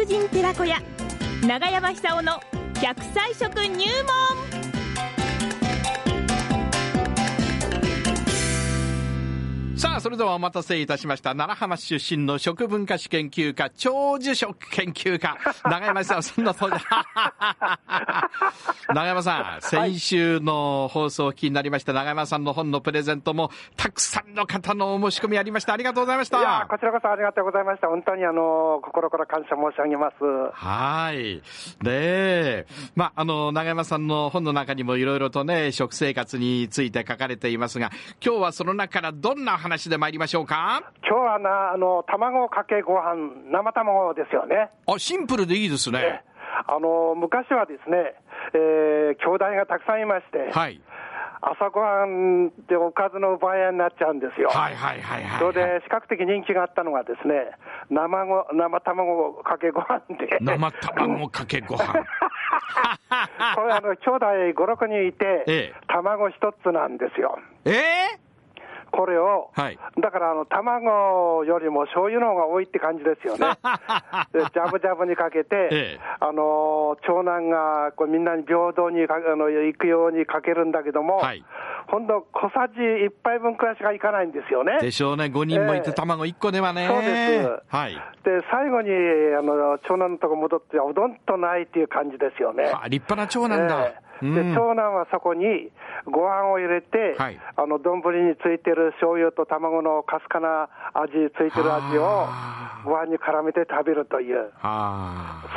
人寺子屋。長山久夫の100歳食入門。さあ、それではお待たせいたしました。奈良浜市出身の食文化史研究家、長寿食研究家、長山さん、そんな登場。長山さん、先週の放送を聞きになりました長山さんの本のプレゼントも、たくさんの方のお申し込みありました。ありがとうございました。いやこちらこそありがとうございました。本当にあの、心から感謝申し上げます。はい。ねえ。まあ、あの、長山さんの本の中にもいろいろとね、食生活について書かれていますが、今日はその中からどんな話話で参りましょうか。今日はな、あの、卵かけご飯、生卵ですよね。あ、シンプルでいいですね。あの、昔はですね、えー、兄弟がたくさんいまして、はい。朝ごはんでおかずの奪い合いになっちゃうんですよ。はいはいはいはい、それで、比較的人気があったのがですね、生ご生卵かけご飯で。生卵かけご飯 これ、あの、兄弟5、6人いて、ええ、卵一つなんですよ。ええ？ーこれを、はい、だからあの卵よりも醤油の方が多いって感じですよね。でジャブジャブにかけて、ええ、あの長男がこうみんなに平等にかあの行くようにかけるんだけども、はい、今度小さじ1杯分くらいしかいかないんですよね。でしょうね、5人もいて卵1個ではね。そうです。はい、で最後にあの長男のとこ戻って、うどんとないっていう感じですよね。立派な長男だ。えーで長男はそこにご飯を入れて、はい、あの丼についてる醤油と卵のかすかな味、ついてる味をご飯に絡めて食べるという、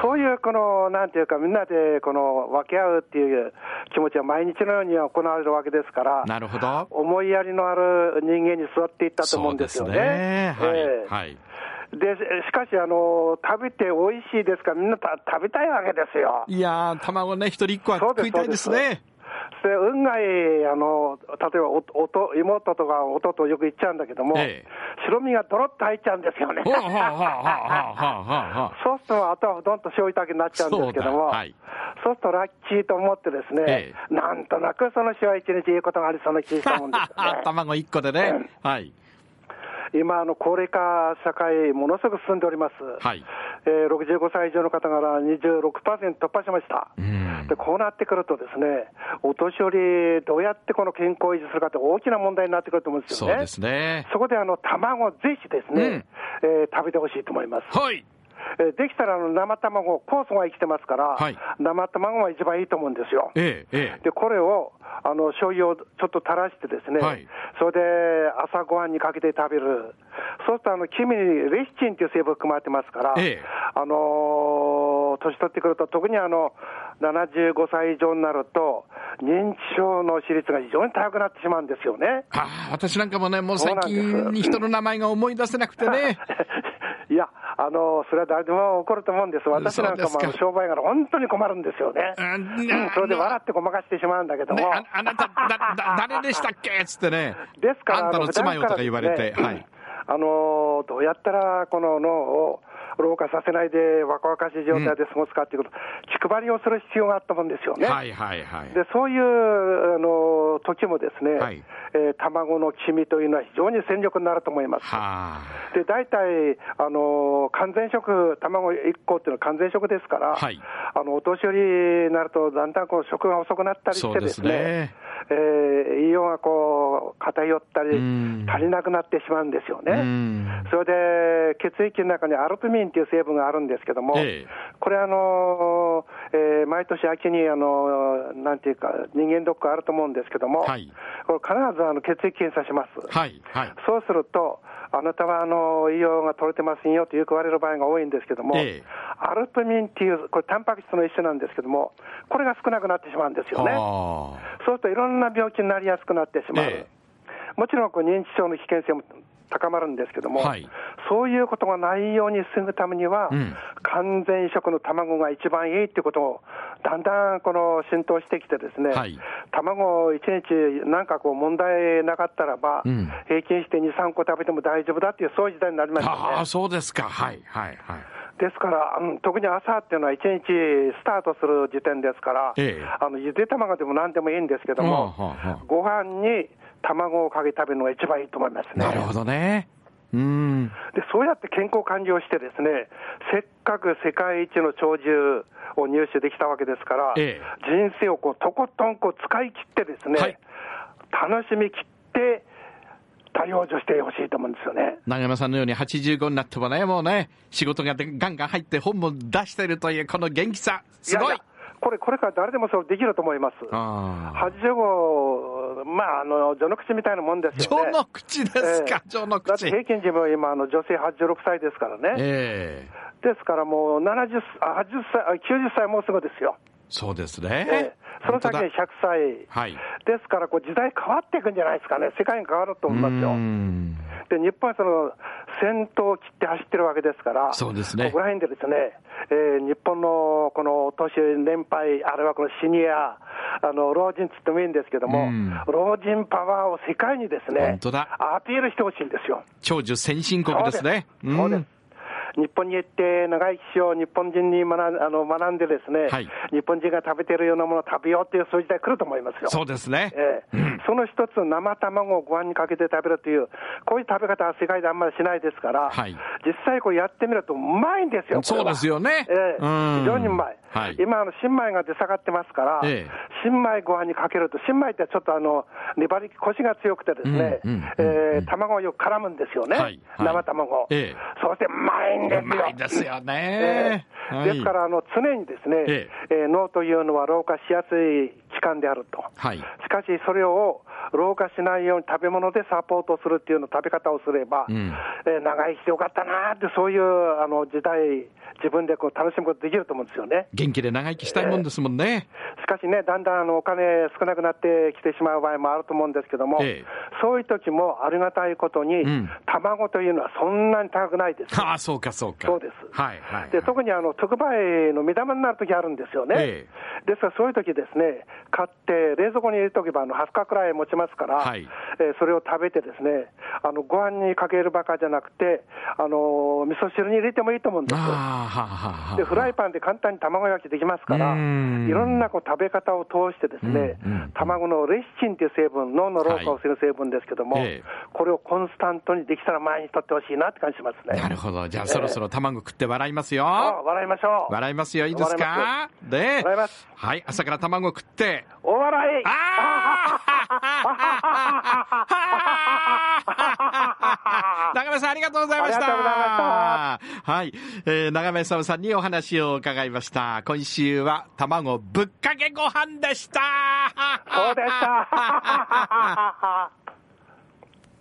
そういうこの、なんていうか、みんなでこの分け合うっていう気持ちは毎日のように行われるわけですから、なるほど。思いやりのある人間に育っていったと思うんですよね。ね。はい、えー、はいでしかしあの、食べて美味しいですから、みんな食べたいわけですよ。いやー、卵ね、一人一個は食いたいですね。で運外あの、例えばおお妹とか弟とよく言っちゃうんだけども、ええ、白身がどろっと入っちゃうんですよね。そうすると、あとはどんと醤油だけになっちゃうんですけども、そうはい、そうするとラッキーと思ってですね、ええ、なんとなくその日は一日いいことがありそうな気がしたもんですよね。卵1個でね。はい今、あの高齢化社会、ものすごく進んでおります、はい。えー、65歳以上の方から26%突破しました、でこうなってくると、ですねお年寄り、どうやってこの健康を維持するかって大きな問題になってくると思うんですよね。そうですね。そこであの卵、ぜひですね、うん、えー、食べてほしいと思います。はいえできたらあの生卵、酵素が生きてますから、はい、生卵が一番いいと思うんですよ。ええ、でこれをあの醤油をちょっと垂らしてですね、はい、それで朝ごはんにかけて食べる。そうするとあの黄身にレシチンという成分含まれてますから、ええ、あのー、年取ってくると、特にあの75歳以上になると、認知症の比率が非常に高くなってしまうんですよね。あ私なんかもね、もう最近に人の名前が思い出せなくてね。あのそれは誰でも起こると思うんです、私なんかも商売柄、本当に困るんですよね、うん、それで笑ってごまかしてしまうんだけども、ね、ああなた だだ、誰でしたっけ？っつってね、ですからあんたの妻よとか言われて、はい、あのどうやったらこの脳を老化させないで若々しい状態で過ごすかっていうこと、気配りをする必要があったもんですよね。はいはいはい、でそういうあの時もですね、はい、えー、卵の黄身というのは非常に戦力になると思います。で大体あの完全食、卵1個っていうのは完全食ですから、はい、あのお年寄りになるとだんだんこう食が遅くなったりしてですね、すねえー、栄養がこう偏ったり、足りなくなってしまうんですよね。それで血液の中にアルプミンンという成分があるんですけども、えこれあの、えー、毎年秋にあの、なんていうか、人間ドックあると思うんですけども、はい、これ必ずあの血液検査します。はいはい、そうすると、あなたはあの栄養が取れてませんよとよく言われる場合が多いんですけども、えアルプミンっていう、これ、タンパク質の一種なんですけども、これが少なくなってしまうんですよね。そうするといろんな病気になりやすくなってしまう。えもちろんこう認知症の危険性も高まるんですけども、はい、そういうことがないようにすぐためには、うん、完全食の卵が一番いいっていうことを、だんだんこの浸透してきて、ですね、はい、卵1日、なんかこう問題なかったらば、うん、平均して2、3個食べても大丈夫だっていう、そういう時代になりましたね。あそうですか、はいはいはい。ですから、うん、特に朝っていうのは、1日スタートする時点ですから、ええ、あのゆで卵でもなんでもいいんですけども、ご飯に卵をかけ食べるのが一番いいと思いますね。なるほどね。でそうやって健康管理をしてですね、せっかく世界一の長寿を入手できたわけですから、ええ、人生をこうとことんこう使い切ってですね、はい、楽しみきって、対応してほしいと思うんですよね。長山さんのように85になってもね、もうね、仕事がガンガン入って本も出してるというこの元気さ、すごい。これ、これから誰でもそれできると思います。85、まあ、あの、序の口みたいなもんですよね。序の口ですか、えー、序の口。だって平均寿命今、あの女性86歳ですからね。えー、ですからもう70、あ、80歳、90歳もうすぐですよ。そうですね。えーその先に100歳、はい、ですからこう時代変わっていくんじゃないですかね、世界が変わると思いますよ。で日本はその先頭を切って走ってるわけですから、そうですねここら辺でですね、えー、日本のこの年年配、あるいはこのシニア、あの老人つってもいいんですけども、老人パワーを世界にですね、アピールしてほしいんですよ。長寿先進国ですね。そうです。日本に行って長生きしよう、日本人に学あの学んでですね、はい、日本人が食べてるようなものを食べようっていう、そういう時代来ると思いますよ。そうですね。えー、うん、その一つ、生卵をご飯にかけて食べるという、こういう食べ方は世界であんまりしないですから、はい、実際これやってみるとうまいんですよ。そうですよね。えー、非常にうまい。はい、今、あの新米が出下がってますから、ええ、新米ご飯にかけると、新米ってちょっとあの粘り、コシが強くてですね、え卵をよく絡むんですよね、はい。はい、生卵、ええ、そしてうまいんですよ。うまいですよね。えー、ですからあの、常にですね、ええ脳というのは老化しやすい器官であると、はい、しかしそれを老化しないように食べ物でサポートするっていうの食べ方をすれば、うん、えー、長生きしてよかったなって、そういうあの時代、自分でこう楽しむことできると思うんですよね。元気で長生きしたいもんですもんね。えー、しかしね、だんだんあのお金少なくなってきてしまう場合もあると思うんですけども、えー、そういう時もありがたいことに、うん、卵というのはそんなに高くないです。ああ、そうか、そうか。そうです。はい、はい、で特にあの特売の目玉になる時あるんですよね。えー、ですからそういう時ですね、買って冷蔵庫に入れておけばあの20日くらい持ちますから、はい、えー、それを食べてですね、あのご飯にかけるばかじゃなくて、あの味噌汁に入れてもいいと思うんですよ。でフライパンで簡単に卵焼きできますから、いろんなこう食べ方を通してですね、うんうん、卵のレシチンという成分、脳の老化を防ぐ成分ですけども、はい、これをコンスタントにできたら前に取ってほしいなって感じしますね。なるほど。じゃあ、そろそろ卵食って笑いますよ。笑いましょう。笑いますよ。いいですかで。はい。朝から卵食って。お笑いああ 長目さんありがとうございました。ありがとうございました。はい。えー、長目さんにお話を伺いました。今週は卵ぶっかけご飯でした。そうでした。